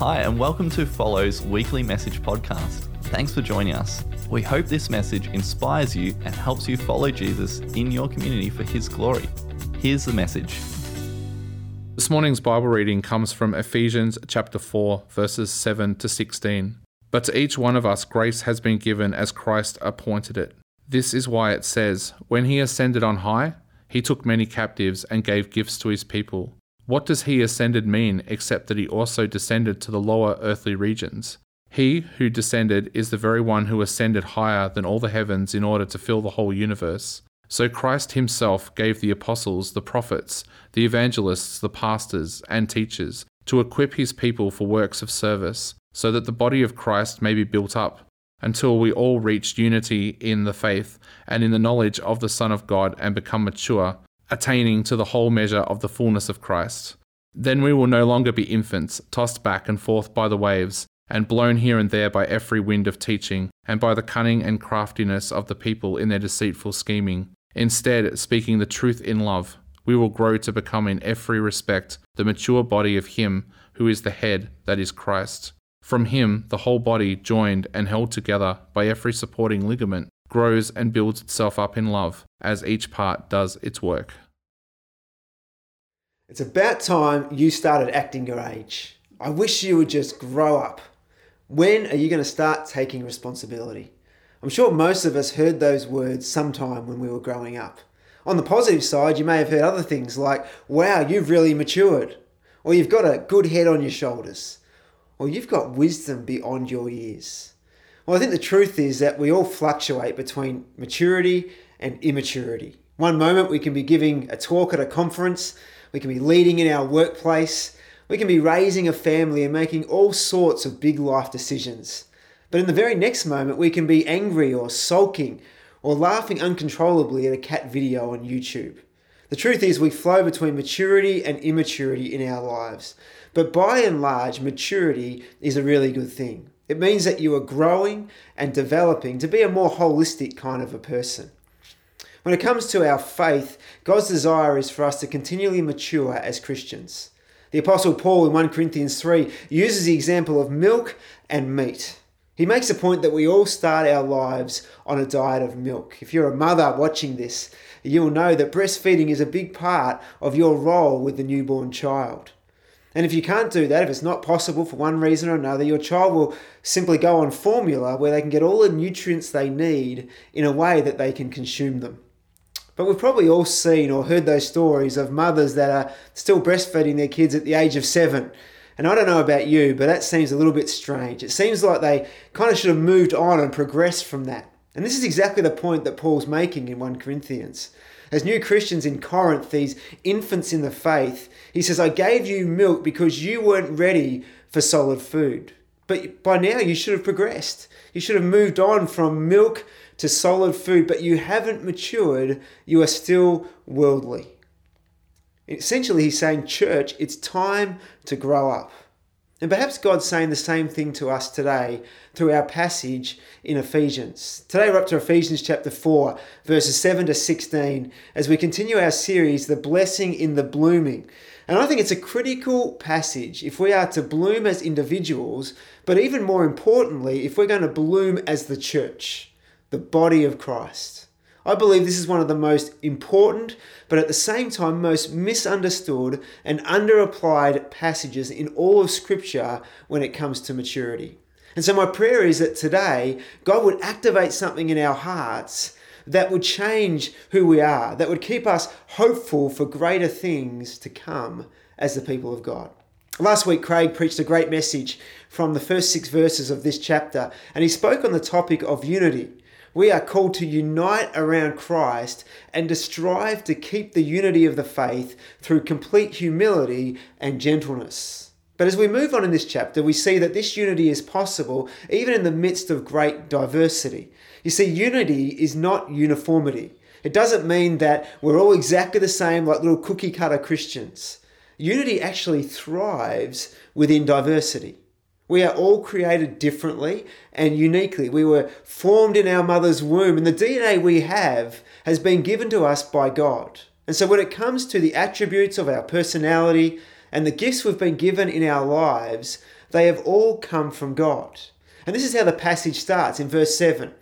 Hi, and welcome to Follow's weekly message podcast. Thanks for joining us. We hope this message inspires you and helps you follow Jesus in your community for his glory. Here's the message. This morning's Bible reading comes from Ephesians chapter 4, verses 7 to 16. But to each one of us grace has been given as Christ appointed it. This is why it says, When he ascended on high, he took many captives and gave gifts to his people. What does he ascended mean except that he also descended to the lower earthly regions? He who descended is the very one who ascended higher than all the heavens in order to fill the whole universe. So Christ himself gave the apostles, the prophets, the evangelists, the pastors, and teachers to equip his people for works of service, so that the body of Christ may be built up, until we all reach unity in the faith and in the knowledge of the Son of God and become mature, attaining to the whole measure of the fullness of Christ. Then we will no longer be infants, tossed back and forth by the waves, and blown here and there by every wind of teaching, and by the cunning and craftiness of the people in their deceitful scheming. Instead, speaking the truth in love, we will grow to become in every respect the mature body of Him who is the head, that is Christ. From Him, the whole body, joined and held together by every supporting ligament, grows and builds itself up in love as each part does its work. It's about time you started acting your age. I wish you would just grow up. When are you going to start taking responsibility? I'm sure most of us heard those words sometime when we were growing up. On the positive side, you may have heard other things like, wow, you've really matured, or you've got a good head on your shoulders, or you've got wisdom beyond your years. Well, I think the truth is that we all fluctuate between maturity and immaturity. One moment we can be giving a talk at a conference, we can be leading in our workplace, we can be raising a family and making all sorts of big life decisions. But in the very next moment, we can be angry or sulking or laughing uncontrollably at a cat video on YouTube. The truth is, we flow between maturity and immaturity in our lives. But by and large, maturity is a really good thing. It means that you are growing and developing to be a more holistic kind of a person. When it comes to our faith, God's desire is for us to continually mature as Christians. The Apostle Paul in 1 Corinthians 3 uses the example of milk and meat. He makes the point that we all start our lives on a diet of milk. If you're a mother watching this, you'll know that breastfeeding is a big part of your role with the newborn child. And if you can't do that, if it's not possible for one reason or another, your child will simply go on formula where they can get all the nutrients they need in a way that they can consume them. But we've probably all seen or heard those stories of mothers that are still breastfeeding their kids at the age of seven. And I don't know about you, but that seems a little bit strange. It seems like they kind of should have moved on and progressed from that. And this is exactly the point that Paul's making in 1 Corinthians. As new Christians in Corinth, these infants in the faith, he says, I gave you milk because you weren't ready for solid food. But by now you should have progressed. You should have moved on from milk to solid food, but you haven't matured, you are still worldly. Essentially, he's saying, Church, it's time to grow up. And perhaps God's saying the same thing to us today through our passage in Ephesians. Today we're up to Ephesians chapter 4, verses 7 to 16, as we continue our series, The Blessing in the Blooming. And I think it's a critical passage if we are to bloom as individuals, but even more importantly, if we're going to bloom as the church the body of Christ. I believe this is one of the most important, but at the same time, most misunderstood and underapplied passages in all of Scripture when it comes to maturity. And so, my prayer is that today, God would activate something in our hearts that would change who we are, that would keep us hopeful for greater things to come as the people of God. Last week, Craig preached a great message from the first six verses of this chapter, and he spoke on the topic of unity. We are called to unite around Christ and to strive to keep the unity of the faith through complete humility and gentleness. But as we move on in this chapter, we see that this unity is possible even in the midst of great diversity. You see, unity is not uniformity. It doesn't mean that we're all exactly the same, like little cookie cutter Christians. Unity actually thrives within diversity. We are all created differently and uniquely. We were formed in our mother's womb, and the DNA we have has been given to us by God. And so, when it comes to the attributes of our personality, and the gifts we've been given in our lives, they have all come from God. And this is how the passage starts in verse 7.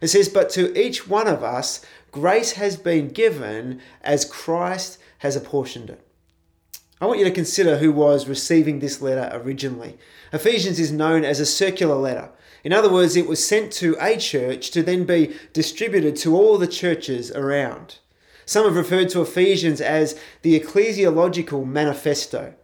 It says, But to each one of us, grace has been given as Christ has apportioned it. I want you to consider who was receiving this letter originally. Ephesians is known as a circular letter. In other words, it was sent to a church to then be distributed to all the churches around. Some have referred to Ephesians as the ecclesiological manifesto.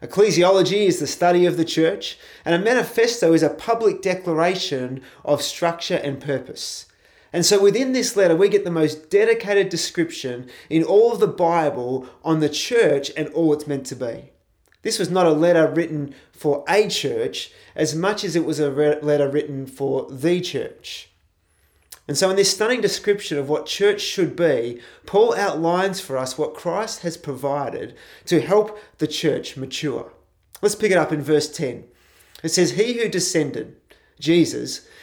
Ecclesiology is the study of the church, and a manifesto is a public declaration of structure and purpose. And so within this letter, we get the most dedicated description in all of the Bible on the church and all it's meant to be. This was not a letter written for a church as much as it was a letter written for the church. And so, in this stunning description of what church should be, Paul outlines for us what Christ has provided to help the church mature. Let's pick it up in verse 10. It says, He who descended, Jesus,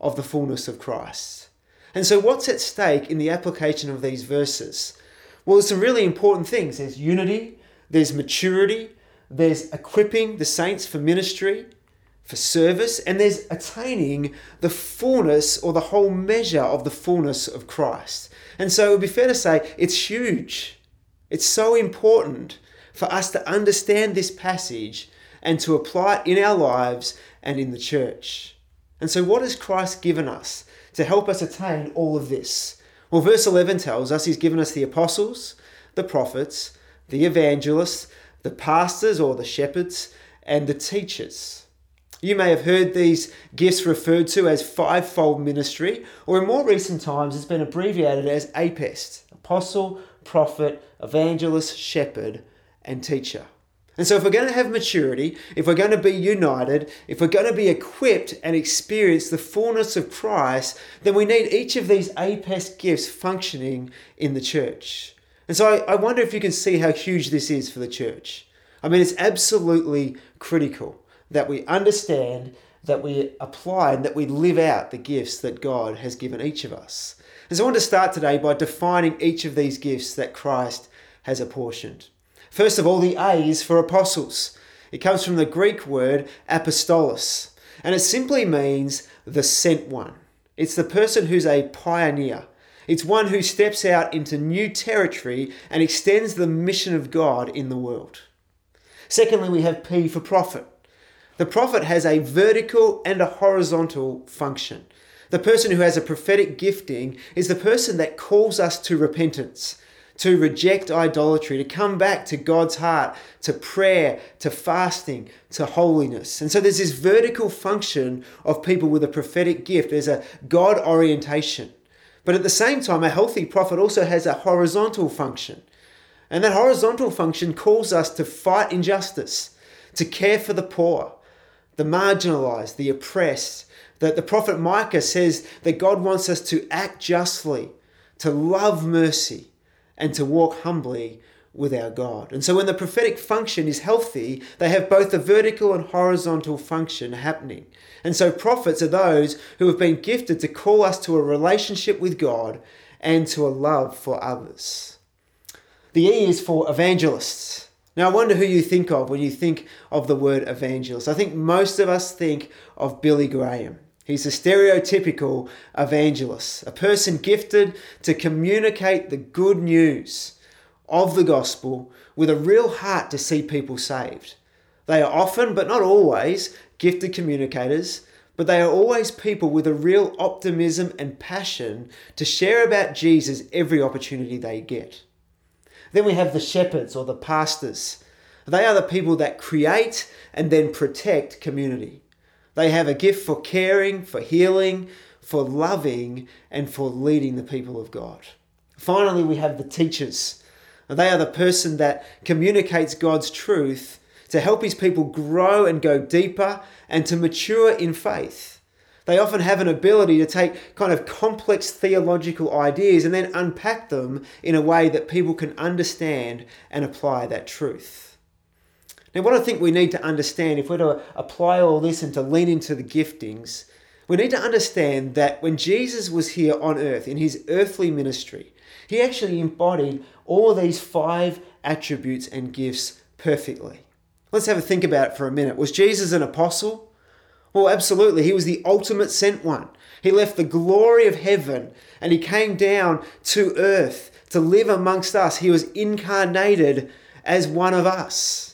of the fullness of Christ. And so, what's at stake in the application of these verses? Well, there's some really important things. There's unity, there's maturity, there's equipping the saints for ministry, for service, and there's attaining the fullness or the whole measure of the fullness of Christ. And so, it would be fair to say it's huge. It's so important for us to understand this passage and to apply it in our lives and in the church. And so, what has Christ given us to help us attain all of this? Well, verse 11 tells us He's given us the apostles, the prophets, the evangelists, the pastors or the shepherds, and the teachers. You may have heard these gifts referred to as fivefold ministry, or in more recent times, it's been abbreviated as APEST apostle, prophet, evangelist, shepherd, and teacher. And so, if we're going to have maturity, if we're going to be united, if we're going to be equipped and experience the fullness of Christ, then we need each of these APEST gifts functioning in the church. And so, I, I wonder if you can see how huge this is for the church. I mean, it's absolutely critical that we understand, that we apply, and that we live out the gifts that God has given each of us. And so, I want to start today by defining each of these gifts that Christ has apportioned. First of all, the A is for apostles. It comes from the Greek word apostolos, and it simply means the sent one. It's the person who's a pioneer. It's one who steps out into new territory and extends the mission of God in the world. Secondly, we have P for prophet. The prophet has a vertical and a horizontal function. The person who has a prophetic gifting is the person that calls us to repentance, to reject idolatry, to come back to God's heart, to prayer, to fasting, to holiness. And so there's this vertical function of people with a prophetic gift. There's a God orientation. But at the same time, a healthy prophet also has a horizontal function. And that horizontal function calls us to fight injustice, to care for the poor, the marginalized, the oppressed. That the prophet Micah says that God wants us to act justly, to love mercy, and to walk humbly with our God. And so when the prophetic function is healthy, they have both the vertical and horizontal function happening. And so prophets are those who have been gifted to call us to a relationship with God and to a love for others. The E is for evangelists. Now, I wonder who you think of when you think of the word evangelist. I think most of us think of Billy Graham. He's a stereotypical evangelist, a person gifted to communicate the good news of the gospel with a real heart to see people saved. They are often, but not always, gifted communicators, but they are always people with a real optimism and passion to share about Jesus every opportunity they get. Then we have the shepherds or the pastors. They are the people that create and then protect community. They have a gift for caring, for healing, for loving, and for leading the people of God. Finally, we have the teachers. They are the person that communicates God's truth to help his people grow and go deeper and to mature in faith. They often have an ability to take kind of complex theological ideas and then unpack them in a way that people can understand and apply that truth. Now, what I think we need to understand, if we're to apply all this and to lean into the giftings, we need to understand that when Jesus was here on earth in his earthly ministry, he actually embodied all these five attributes and gifts perfectly. Let's have a think about it for a minute. Was Jesus an apostle? Well, absolutely. He was the ultimate sent one. He left the glory of heaven and he came down to earth to live amongst us. He was incarnated as one of us.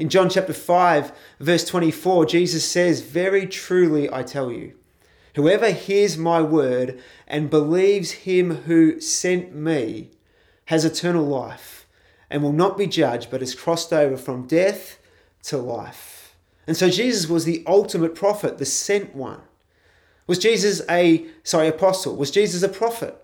In John chapter 5, verse 24, Jesus says, Very truly I tell you, whoever hears my word and believes him who sent me has eternal life and will not be judged, but has crossed over from death to life. And so Jesus was the ultimate prophet, the sent one. Was Jesus a, sorry, apostle? Was Jesus a prophet?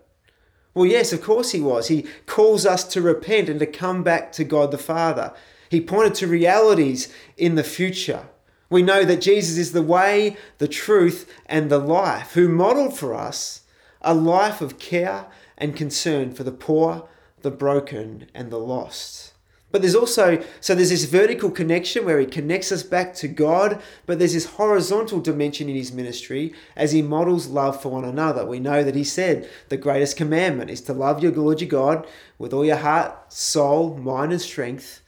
Well, yes, of course he was. He calls us to repent and to come back to God the Father. He pointed to realities in the future. We know that Jesus is the way, the truth, and the life, who modeled for us a life of care and concern for the poor, the broken, and the lost. But there's also, so there's this vertical connection where he connects us back to God, but there's this horizontal dimension in his ministry as he models love for one another. We know that he said the greatest commandment is to love your Lord your God with all your heart, soul, mind, and strength,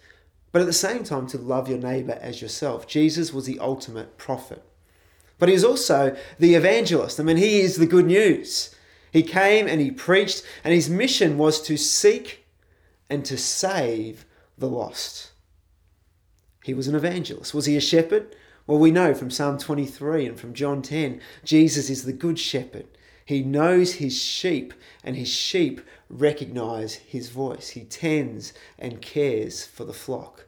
but at the same time to love your neighbor as yourself. Jesus was the ultimate prophet. But he was also the evangelist. I mean, he is the good news. He came and he preached, and his mission was to seek and to save the lost. He was an evangelist. Was he a shepherd? Well, we know from Psalm 23 and from John 10, Jesus is the good shepherd. He knows his sheep, and his sheep recognize his voice. He tends and cares for the flock.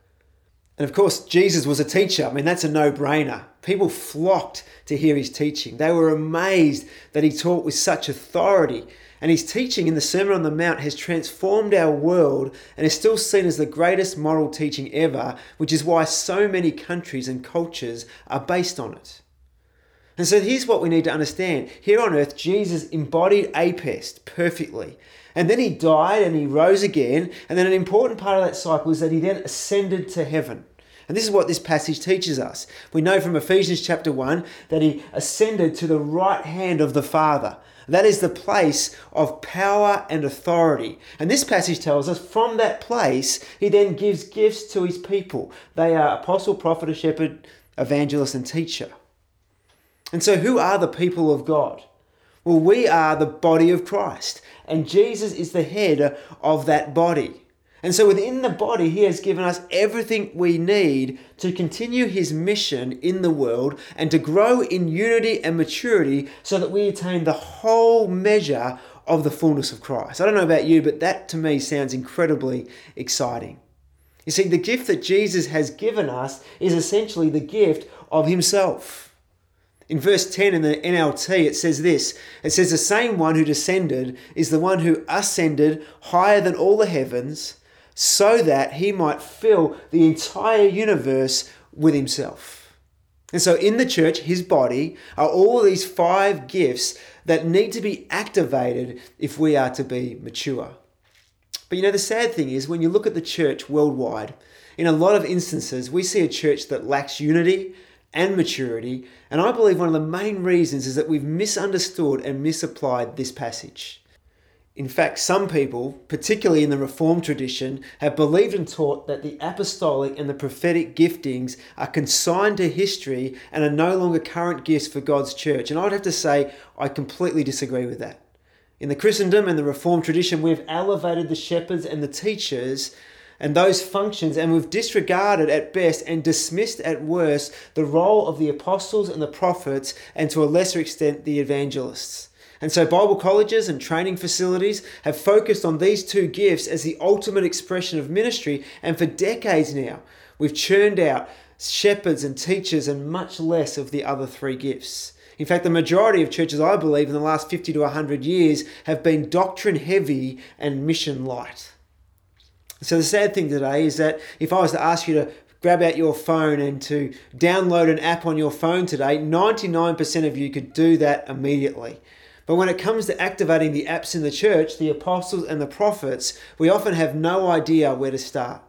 And of course, Jesus was a teacher. I mean, that's a no brainer. People flocked to hear his teaching. They were amazed that he taught with such authority and his teaching in the Sermon on the Mount has transformed our world and is still seen as the greatest moral teaching ever, which is why so many countries and cultures are based on it. And so here's what we need to understand. Here on earth, Jesus embodied apest perfectly. And then he died and he rose again. And then an important part of that cycle is that he then ascended to heaven. And this is what this passage teaches us. We know from Ephesians chapter 1 that he ascended to the right hand of the Father. That is the place of power and authority. And this passage tells us from that place, he then gives gifts to his people. They are apostle, prophet, a shepherd, evangelist, and teacher. And so, who are the people of God? Well, we are the body of Christ, and Jesus is the head of that body. And so within the body, He has given us everything we need to continue His mission in the world and to grow in unity and maturity so that we attain the whole measure of the fullness of Christ. I don't know about you, but that to me sounds incredibly exciting. You see, the gift that Jesus has given us is essentially the gift of Himself. In verse 10 in the NLT, it says this It says, The same one who descended is the one who ascended higher than all the heavens so that he might fill the entire universe with himself. And so in the church, his body, are all these five gifts that need to be activated if we are to be mature. But you know, the sad thing is when you look at the church worldwide, in a lot of instances, we see a church that lacks unity and maturity. And I believe one of the main reasons is that we've misunderstood and misapplied this passage. In fact, some people, particularly in the Reformed tradition, have believed and taught that the apostolic and the prophetic giftings are consigned to history and are no longer current gifts for God's church. And I'd have to say, I completely disagree with that. In the Christendom and the Reformed tradition, we've elevated the shepherds and the teachers and those functions, and we've disregarded at best and dismissed at worst the role of the apostles and the prophets, and to a lesser extent, the evangelists. And so, Bible colleges and training facilities have focused on these two gifts as the ultimate expression of ministry. And for decades now, we've churned out shepherds and teachers and much less of the other three gifts. In fact, the majority of churches, I believe, in the last 50 to 100 years have been doctrine heavy and mission light. So, the sad thing today is that if I was to ask you to grab out your phone and to download an app on your phone today, 99% of you could do that immediately. But when it comes to activating the apps in the church, the apostles and the prophets, we often have no idea where to start.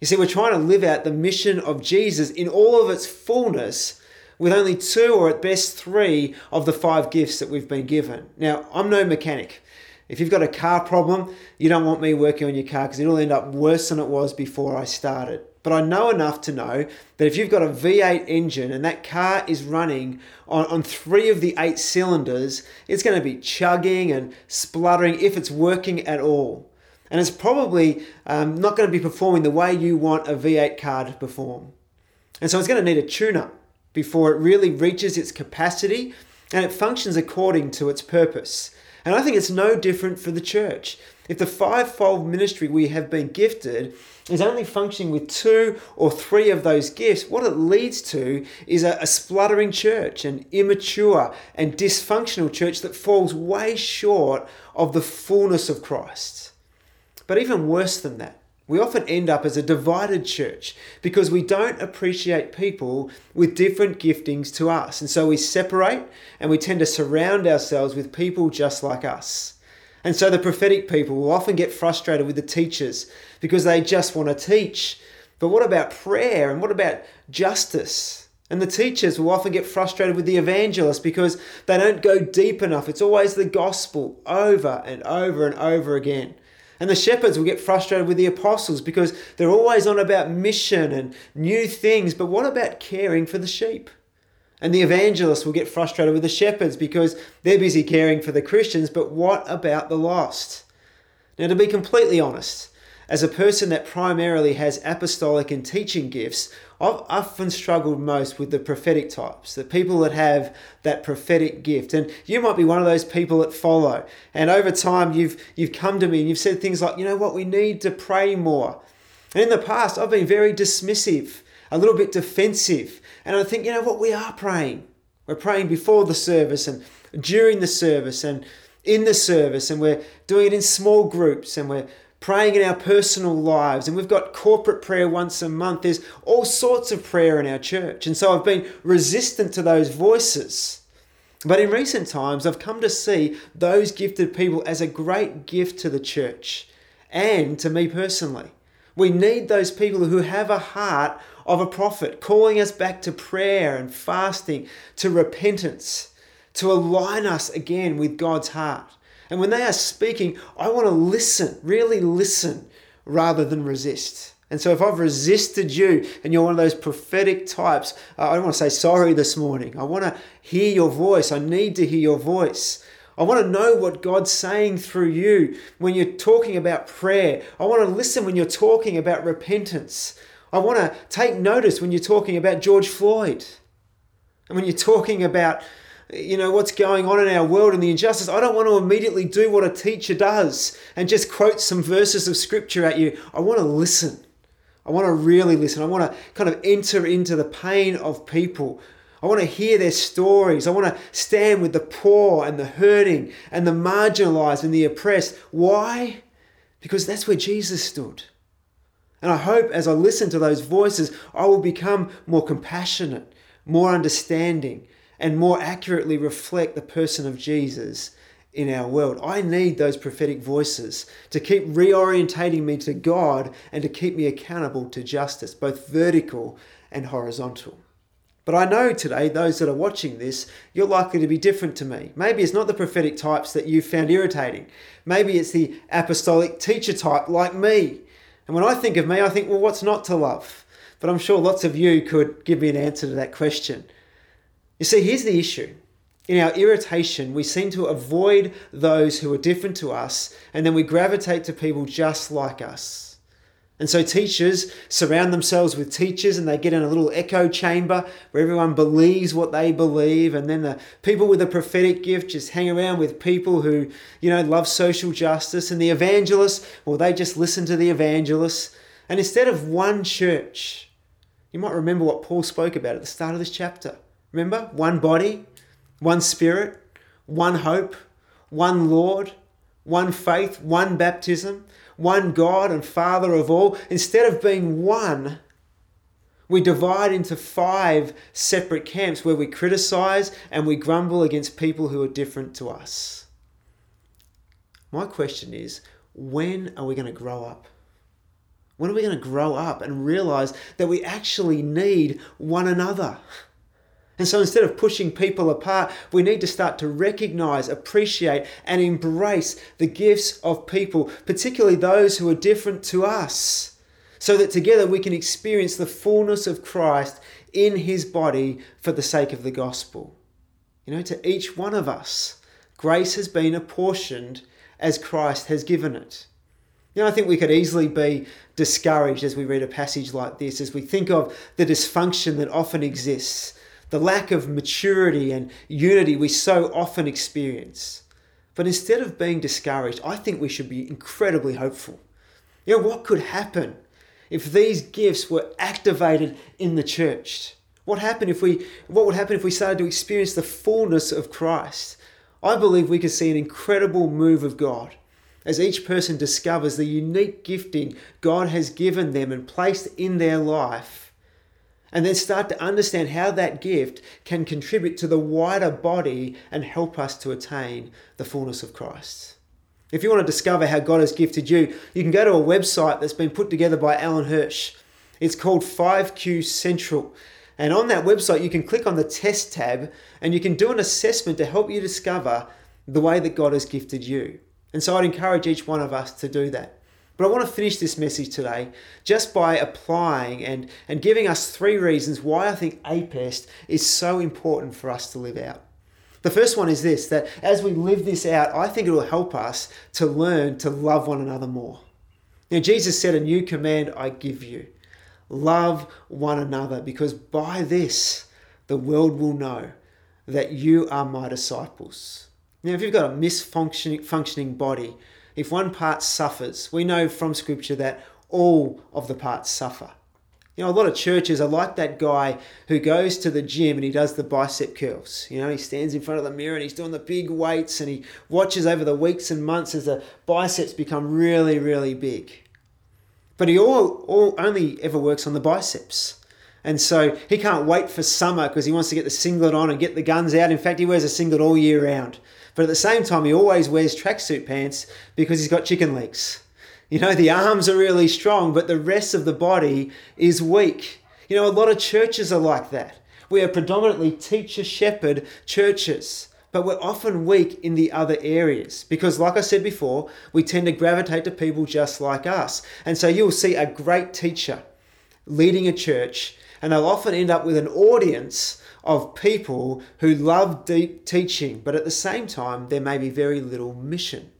You see, we're trying to live out the mission of Jesus in all of its fullness with only two or at best three of the five gifts that we've been given. Now, I'm no mechanic. If you've got a car problem, you don't want me working on your car because it'll end up worse than it was before I started. But I know enough to know that if you've got a V8 engine and that car is running on, on three of the eight cylinders, it's going to be chugging and spluttering if it's working at all. And it's probably um, not going to be performing the way you want a V8 car to perform. And so it's going to need a tune up before it really reaches its capacity and it functions according to its purpose. And I think it's no different for the church. If the fivefold ministry we have been gifted is only functioning with two or three of those gifts, what it leads to is a, a, spluttering church, an immature and dysfunctional church that falls way short of the fullness of Christ. But even worse than that, we often end up as a divided church because we don't appreciate people with different giftings to us. And so we separate and we tend to surround ourselves with people just like us. And so the prophetic people will often get frustrated with the teachers because they just want to teach. But what about prayer and what about justice? And the teachers will often get frustrated with the evangelists because they don't go deep enough. It's always the gospel over and over and over again. And the shepherds will get frustrated with the apostles because they're always on about mission and new things, but what about caring for the sheep? And the evangelists will get frustrated with the shepherds because they're busy caring for the Christians, but what about the lost? Now, to be completely honest, as a person that primarily has apostolic and teaching gifts, I've often struggled most with the prophetic types, the people that have that prophetic gift. And you might be one of those people that follow. And over time, you've, you've come to me and you've said things like, you know what, we need to pray more. And in the past, I've been very dismissive, a little bit defensive. And I think, you know what, we are praying. We're praying before the service and during the service and in the service, and we're doing it in small groups and we're praying in our personal lives, and we've got corporate prayer once a month. There's all sorts of prayer in our church. And so I've been resistant to those voices. But in recent times, I've come to see those gifted people as a great gift to the church and to me personally. We need those people who have a heart of a prophet, calling us back to prayer and fasting, to repentance, to align us again with God's heart. And when they are speaking, I want to listen, really listen, rather than resist. And so if I've resisted you and you're one of those prophetic types, uh, I don't want to say sorry this morning. I want to hear your voice. I need to hear your voice. I want to know what God's saying through you when you're talking about prayer. I want to listen when you're talking about repentance. I want to take notice when you're talking about George Floyd. And when you're talking about you know, what's going on in our world and the injustice. I don't want to immediately do what a teacher does and just quote some verses of scripture at you. I want to listen. I want to really listen. I want to kind of enter into the pain of people. I want to hear their stories. I want to stand with the poor and the hurting and the marginalized and the oppressed. Why? Because that's where Jesus stood. And I hope as I listen to those voices, I will become more compassionate, more understanding, and more accurately reflect the person of Jesus in our world. I need those prophetic voices to keep reorientating me to God and to keep me accountable to justice, both vertical and horizontal. But I know today, those that are watching this, you're likely to be different to me. Maybe it's not the prophetic types that you found irritating. Maybe it's the apostolic teacher type like me. And when I think of me, I think, well, what's not to love? But I'm sure lots of you could give me an answer to that question. You see, here's the issue. In our irritation, we seem to avoid those who are different to us, and then we gravitate to people just like us. And so teachers surround themselves with teachers and they get in a little echo chamber where everyone believes what they believe. And then the people with a prophetic gift just hang around with people who, you know, love social justice. And the evangelists, well, they just listen to the evangelists. And instead of one church, you might remember what Paul spoke about at the start of this chapter. Remember? One body, one spirit, one hope, one Lord, one faith, one baptism, one God and Father of all. Instead of being one, We divide into five separate camps where we criticize and we grumble against people who are different to us. My question is when are we going to grow up? When are we going to grow up and realize that we actually need one another? And so instead of pushing people apart, we need to start to recognize, appreciate, and embrace the gifts of people, particularly those who are different to us, so that together we can experience the fullness of Christ in his body for the sake of the gospel. You know, to each one of us, grace has been apportioned as Christ has given it. You know, I think we could easily be discouraged as we read a passage like this, as we think of the dysfunction that often exists, the lack of maturity and unity we so often experience. But instead of being discouraged, I think we should be incredibly hopeful. You know, what could happen if these gifts were activated in the church? What happened if we what would happen if we started to experience the fullness of Christ? I believe we could see an incredible move of God as each person discovers the unique gifting God has given them and placed in their life, and then start to understand how that gift can contribute to the wider body and help us to attain the fullness of Christ. If you want to discover how God has gifted you, you can go to a website that's been put together by Alan Hirsch. It's called 5Q Central. And on that website, you can click on the test tab and you can do an assessment to help you discover the way that God has gifted you. And so I'd encourage each one of us to do that. But I want to finish this message today just by applying and, and giving us three reasons why I think APEST is so important for us to live out. The first one is this that as we live this out, I think it will help us to learn to love one another more. Now, Jesus said, A new command I give you love one another, because by this the world will know that you are my disciples. Now, if you've got a misfunctioning functioning body, if one part suffers, we know from Scripture that all of the parts suffer. You know, a lot of churches are like that guy who goes to the gym and he does the bicep curls. You know, he stands in front of the mirror and he's doing the big weights and he watches over the weeks and months as the biceps become really, really big. But he all, all only ever works on the biceps. And so he can't wait for summer because he wants to get the singlet on and get the guns out. In fact, he wears a singlet all year round. But at the same time, he always wears tracksuit pants because he's got chicken legs. You know, the arms are really strong, but the rest of the body is weak. You know, a lot of churches are like that. We are predominantly teacher shepherd churches, but we're often weak in the other areas because, like I said before, we tend to gravitate to people just like us. And so you'll see a great teacher leading a church, and they'll often end up with an audience of people who love deep teaching, but at the same time, there may be very little mission.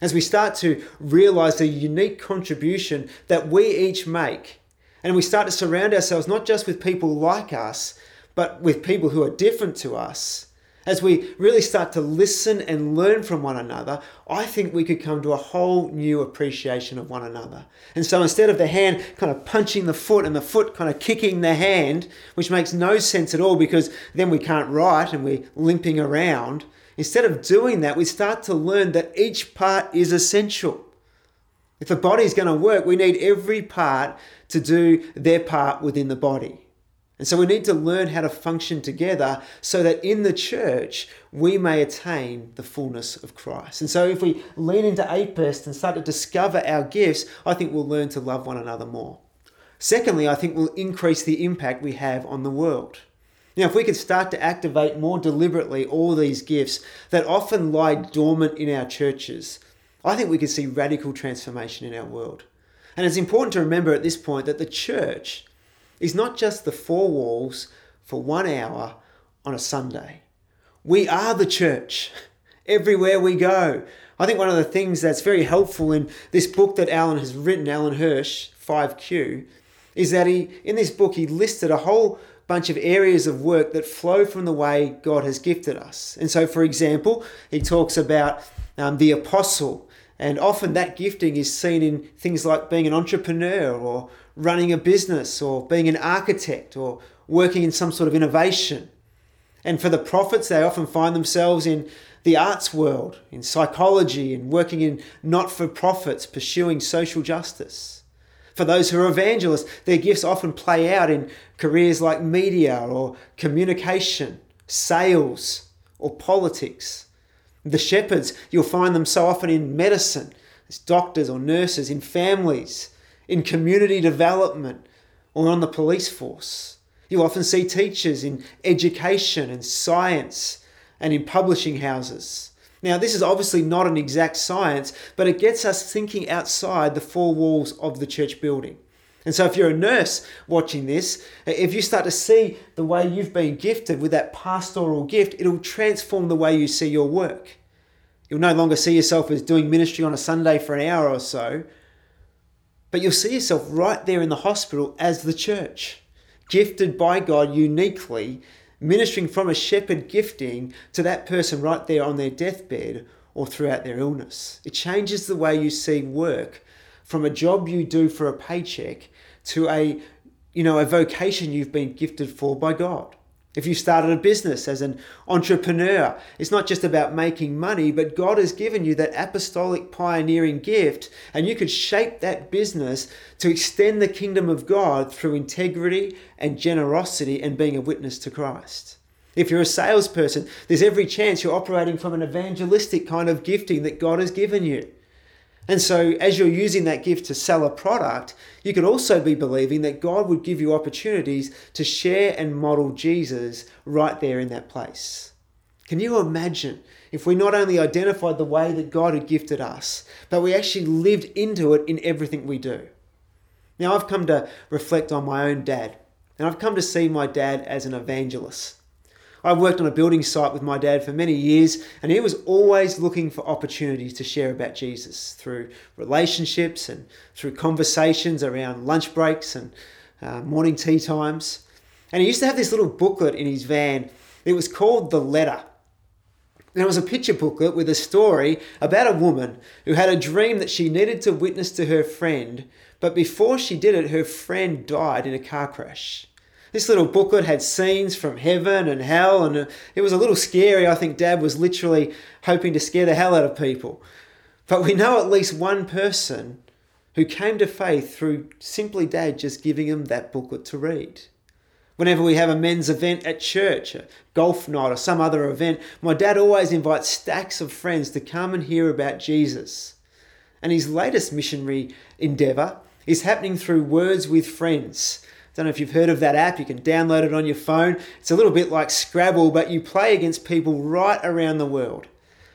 As we start to realize the unique contribution that we each make, and we start to surround ourselves not just with people like us, but with people who are different to us, as we really start to listen and learn from one another, I think we could come to a whole new appreciation of one another. And so instead of the hand kind of punching the foot and the foot kind of kicking the hand, which makes no sense at all because then we can't write and we're limping around, instead of doing that, we start to learn that each part is essential. If the body is going to work, we need every part to do their part within the body. And so we need to learn how to function together so that in the church we may attain the fullness of Christ. And so if we lean into APEST and start to discover our gifts, I think we'll learn to love one another more. Secondly, I think we'll increase the impact we have on the world. Now, if we could start to activate more deliberately all these gifts that often lie dormant in our churches, I think we could see radical transformation in our world. And it's important to remember at this point that the church is not just the four walls for one hour on a Sunday. We are the church everywhere we go. I think one of the things that's very helpful in this book that Alan has written, Alan Hirsch, 5Q, is that he in this book he listed a whole bunch of areas of work that flow from the way God has gifted us. And so, for example, he talks about um, the apostle, and often that gifting is seen in things like being an entrepreneur or running a business or being an architect or working in some sort of innovation. And for the prophets, they often find themselves in the arts world, in psychology, and working in not for profits, pursuing social justice. For those who are evangelists, their gifts often play out in careers like media or communication, sales, or politics. The shepherds, you'll find them so often in medicine, as doctors or nurses, in families, in community development, or on the police force. You often see teachers in education and science and in publishing houses. Now, this is obviously not an exact science, but it gets us thinking outside the four walls of the church building. And so, if you're a nurse watching this, if you start to see the way you've been gifted with that pastoral gift, it'll transform the way you see your work. You'll no longer see yourself as doing ministry on a Sunday for an hour or so, but you'll see yourself right there in the hospital as the church, gifted by God uniquely ministering from a shepherd gifting to that person right there on their deathbed or throughout their illness. It changes the way you see work from a job you do for a paycheck to a you know a vocation you've been gifted for by God. If you started a business as an entrepreneur, it's not just about making money, but God has given you that apostolic pioneering gift, and you could shape that business to extend the kingdom of God through integrity and generosity and being a witness to Christ. If you're a salesperson, there's every chance you're operating from an evangelistic kind of gifting that God has given you. And so, as you're using that gift to sell a product, you could also be believing that God would give you opportunities to share and model Jesus right there in that place. Can you imagine if we not only identified the way that God had gifted us, but we actually lived into it in everything we do? Now, I've come to reflect on my own dad, and I've come to see my dad as an evangelist. I worked on a building site with my dad for many years, and he was always looking for opportunities to share about Jesus through relationships and through conversations around lunch breaks and uh, morning tea times. And he used to have this little booklet in his van. It was called The Letter. And it was a picture booklet with a story about a woman who had a dream that she needed to witness to her friend, but before she did it, her friend died in a car crash. This little booklet had scenes from heaven and hell, and uh, it was a little scary. I think Dad was literally hoping to scare the hell out of people. But we know at least one person who came to faith through simply Dad just giving him that booklet to read. Whenever we have a men's event at church, a golf night, or some other event, my dad always invites stacks of friends to come and hear about Jesus. And his latest missionary endeavour is happening through Words with Friends don't know if you've heard of that app. You can download it on your phone. It's a little bit like Scrabble, but you play against people right around the world.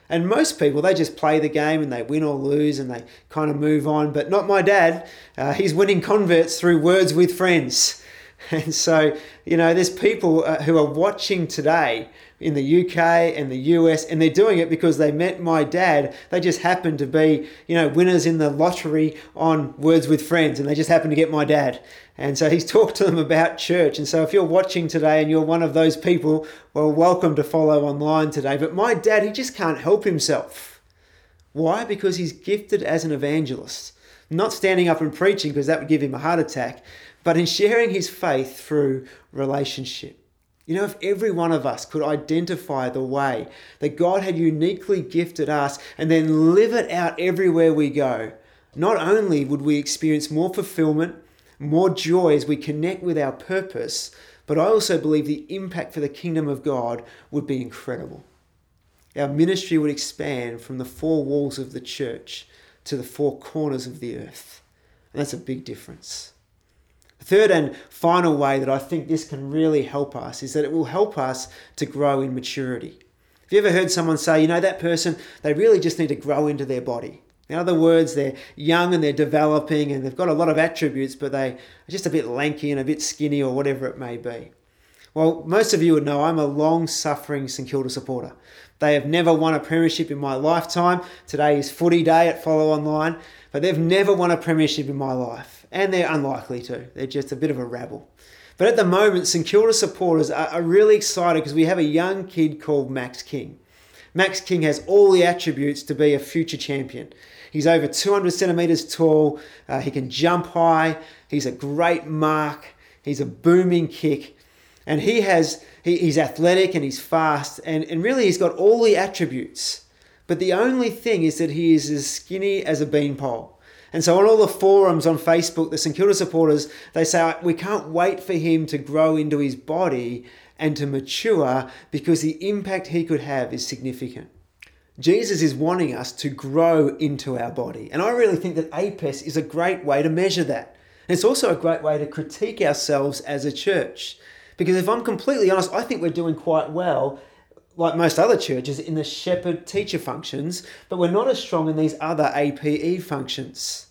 And most people, they just play the game and they win or lose and they kind of move on. But not my dad. Uh, he's winning converts through words with friends. And so, you know, there's people uh, who are watching today in the UK and the US, and they're doing it because they met my dad. They just happened to be, you know, winners in the lottery on Words with Friends, and they just happened to get my dad. And so he's talked to them about church. And so if you're watching today and you're one of those people, well, welcome to follow online today. But my dad, he just can't help himself. Why? Because he's gifted as an evangelist. Not standing up and preaching because that would give him a heart attack, but in sharing his faith through relationship. You know, if every one of us could identify the way that God had uniquely gifted us and then live it out everywhere we go, not only would we experience more fulfillment, more joy as we connect with our purpose, but I also believe the impact for the kingdom of God would be incredible. Our ministry would expand from the four walls of the church to the four corners of the earth. And that's a big difference. Third and final way that I think this can really help us is that it will help us to grow in maturity. Have you ever heard someone say, you know, that person, they really just need to grow into their body? In other words, they're young and they're developing and they've got a lot of attributes, but they are just a bit lanky and a bit skinny or whatever it may be. Well, most of you would know I'm a long suffering St Kilda supporter. They have never won a premiership in my lifetime. Today is footy day at Follow Online, but they've never won a premiership in my life and they're unlikely to. They're just a bit of a rabble. But at the moment, St Kilda supporters are, really excited because we have a young kid called Max King. Max King has all the attributes to be a future champion. He's over 200 centimetres tall, uh, he can jump high, he's a great mark, he's a booming kick, and he has he, he's athletic and he's fast, and, and really he's got all the attributes. But the only thing is that he is as skinny as a beanpole. And so on all the forums on Facebook, the St Kilda supporters, they say, we can't wait for him to grow into his body and to mature because the impact he could have is significant. Jesus is wanting us to grow into our body. And I really think that APEST is a great way to measure that. And it's also a great way to critique ourselves as a church. Because if I'm completely honest, I think we're doing quite well, like most other churches, in the shepherd teacher functions, but we're not as strong in these other APE functions.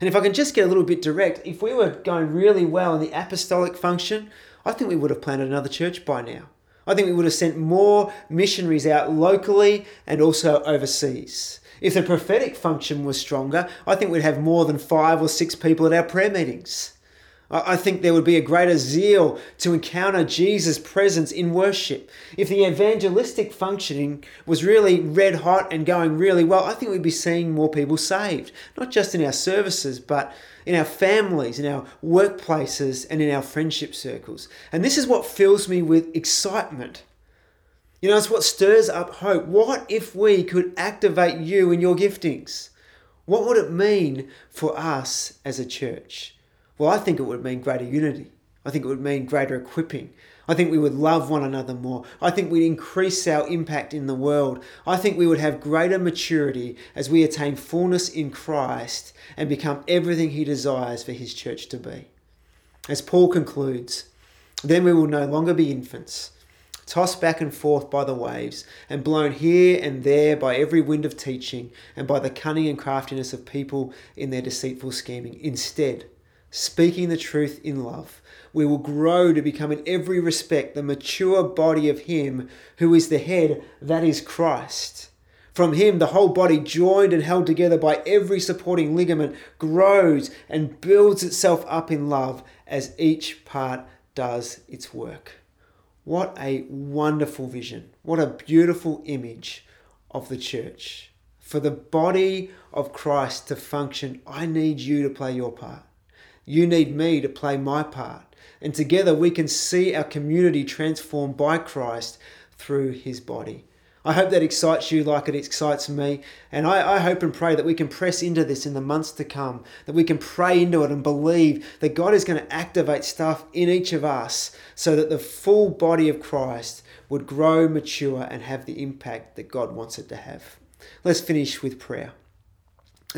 And if I can just get a little bit direct, if we were going really well in the apostolic function, I think we would have planted another church by now. I think we would have sent more missionaries out locally and also overseas. If the prophetic function was stronger, I think we'd have more than five or six people at our prayer meetings. I think there would be a greater zeal to encounter Jesus' presence in worship. If the evangelistic functioning was really red hot and going really well, I think we'd be seeing more people saved, not just in our services, but in our families, in our workplaces, and in our friendship circles. And this is what fills me with excitement. You know, it's what stirs up hope. What if we could activate you in your giftings? What would it mean for us as a church? Well, I think it would mean greater unity. I think it would mean greater equipping. I think we would love one another more. I think we'd increase our impact in the world. I think we would have greater maturity as we attain fullness in Christ and become everything He desires for His church to be. As Paul concludes, then we will no longer be infants, tossed back and forth by the waves, and blown here and there by every wind of teaching and by the cunning and craftiness of people in their deceitful scheming. Instead, speaking the truth in love, we will grow to become in every respect the mature body of Him who is the head, that is Christ. From Him, the whole body, joined and held together by every supporting ligament, grows and builds itself up in love as each part does its work. What a wonderful vision. What a beautiful image of the church. For the body of Christ to function, I need you to play your part. You need me to play my part. And together we can see our community transformed by Christ through his body. I hope that excites you like it excites me. And I, I, hope and pray that we can press into this in the months to come, that we can pray into it and believe that God is going to activate stuff in each of us so that the full body of Christ would grow, mature, and have the impact that God wants it to have. Let's finish with prayer.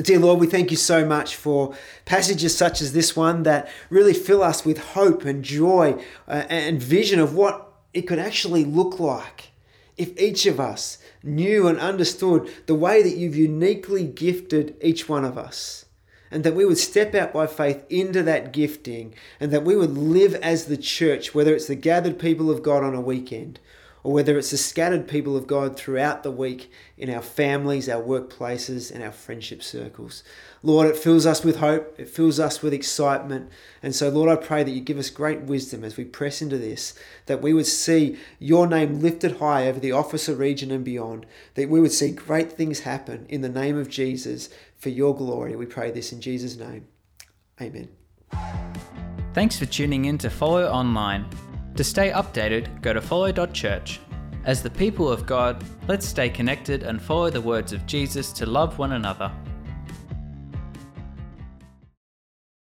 Dear Lord, we thank you so much for passages such as this one that really fill us with hope and joy uh, and vision of what it could actually look like if each of us knew and understood the way that you've uniquely gifted each one of us. And that we would step out by faith into that gifting and that we would live as the church, whether it's the gathered people of God on a weekend or whether it's the scattered people of God throughout the week in our families, our workplaces, and our friendship circles. Lord, it fills us with hope, it fills us with excitement. And so, Lord, I pray that you give us great wisdom as we press into this, that we would see your name lifted high over the Officer region and beyond, that we would see great things happen in the name of Jesus for your glory. We pray this in Jesus' name. Amen. Thanks for tuning in to Follow Online. To stay updated, go to follow.church. As the people of God, let's stay connected and follow the words of Jesus to love one another.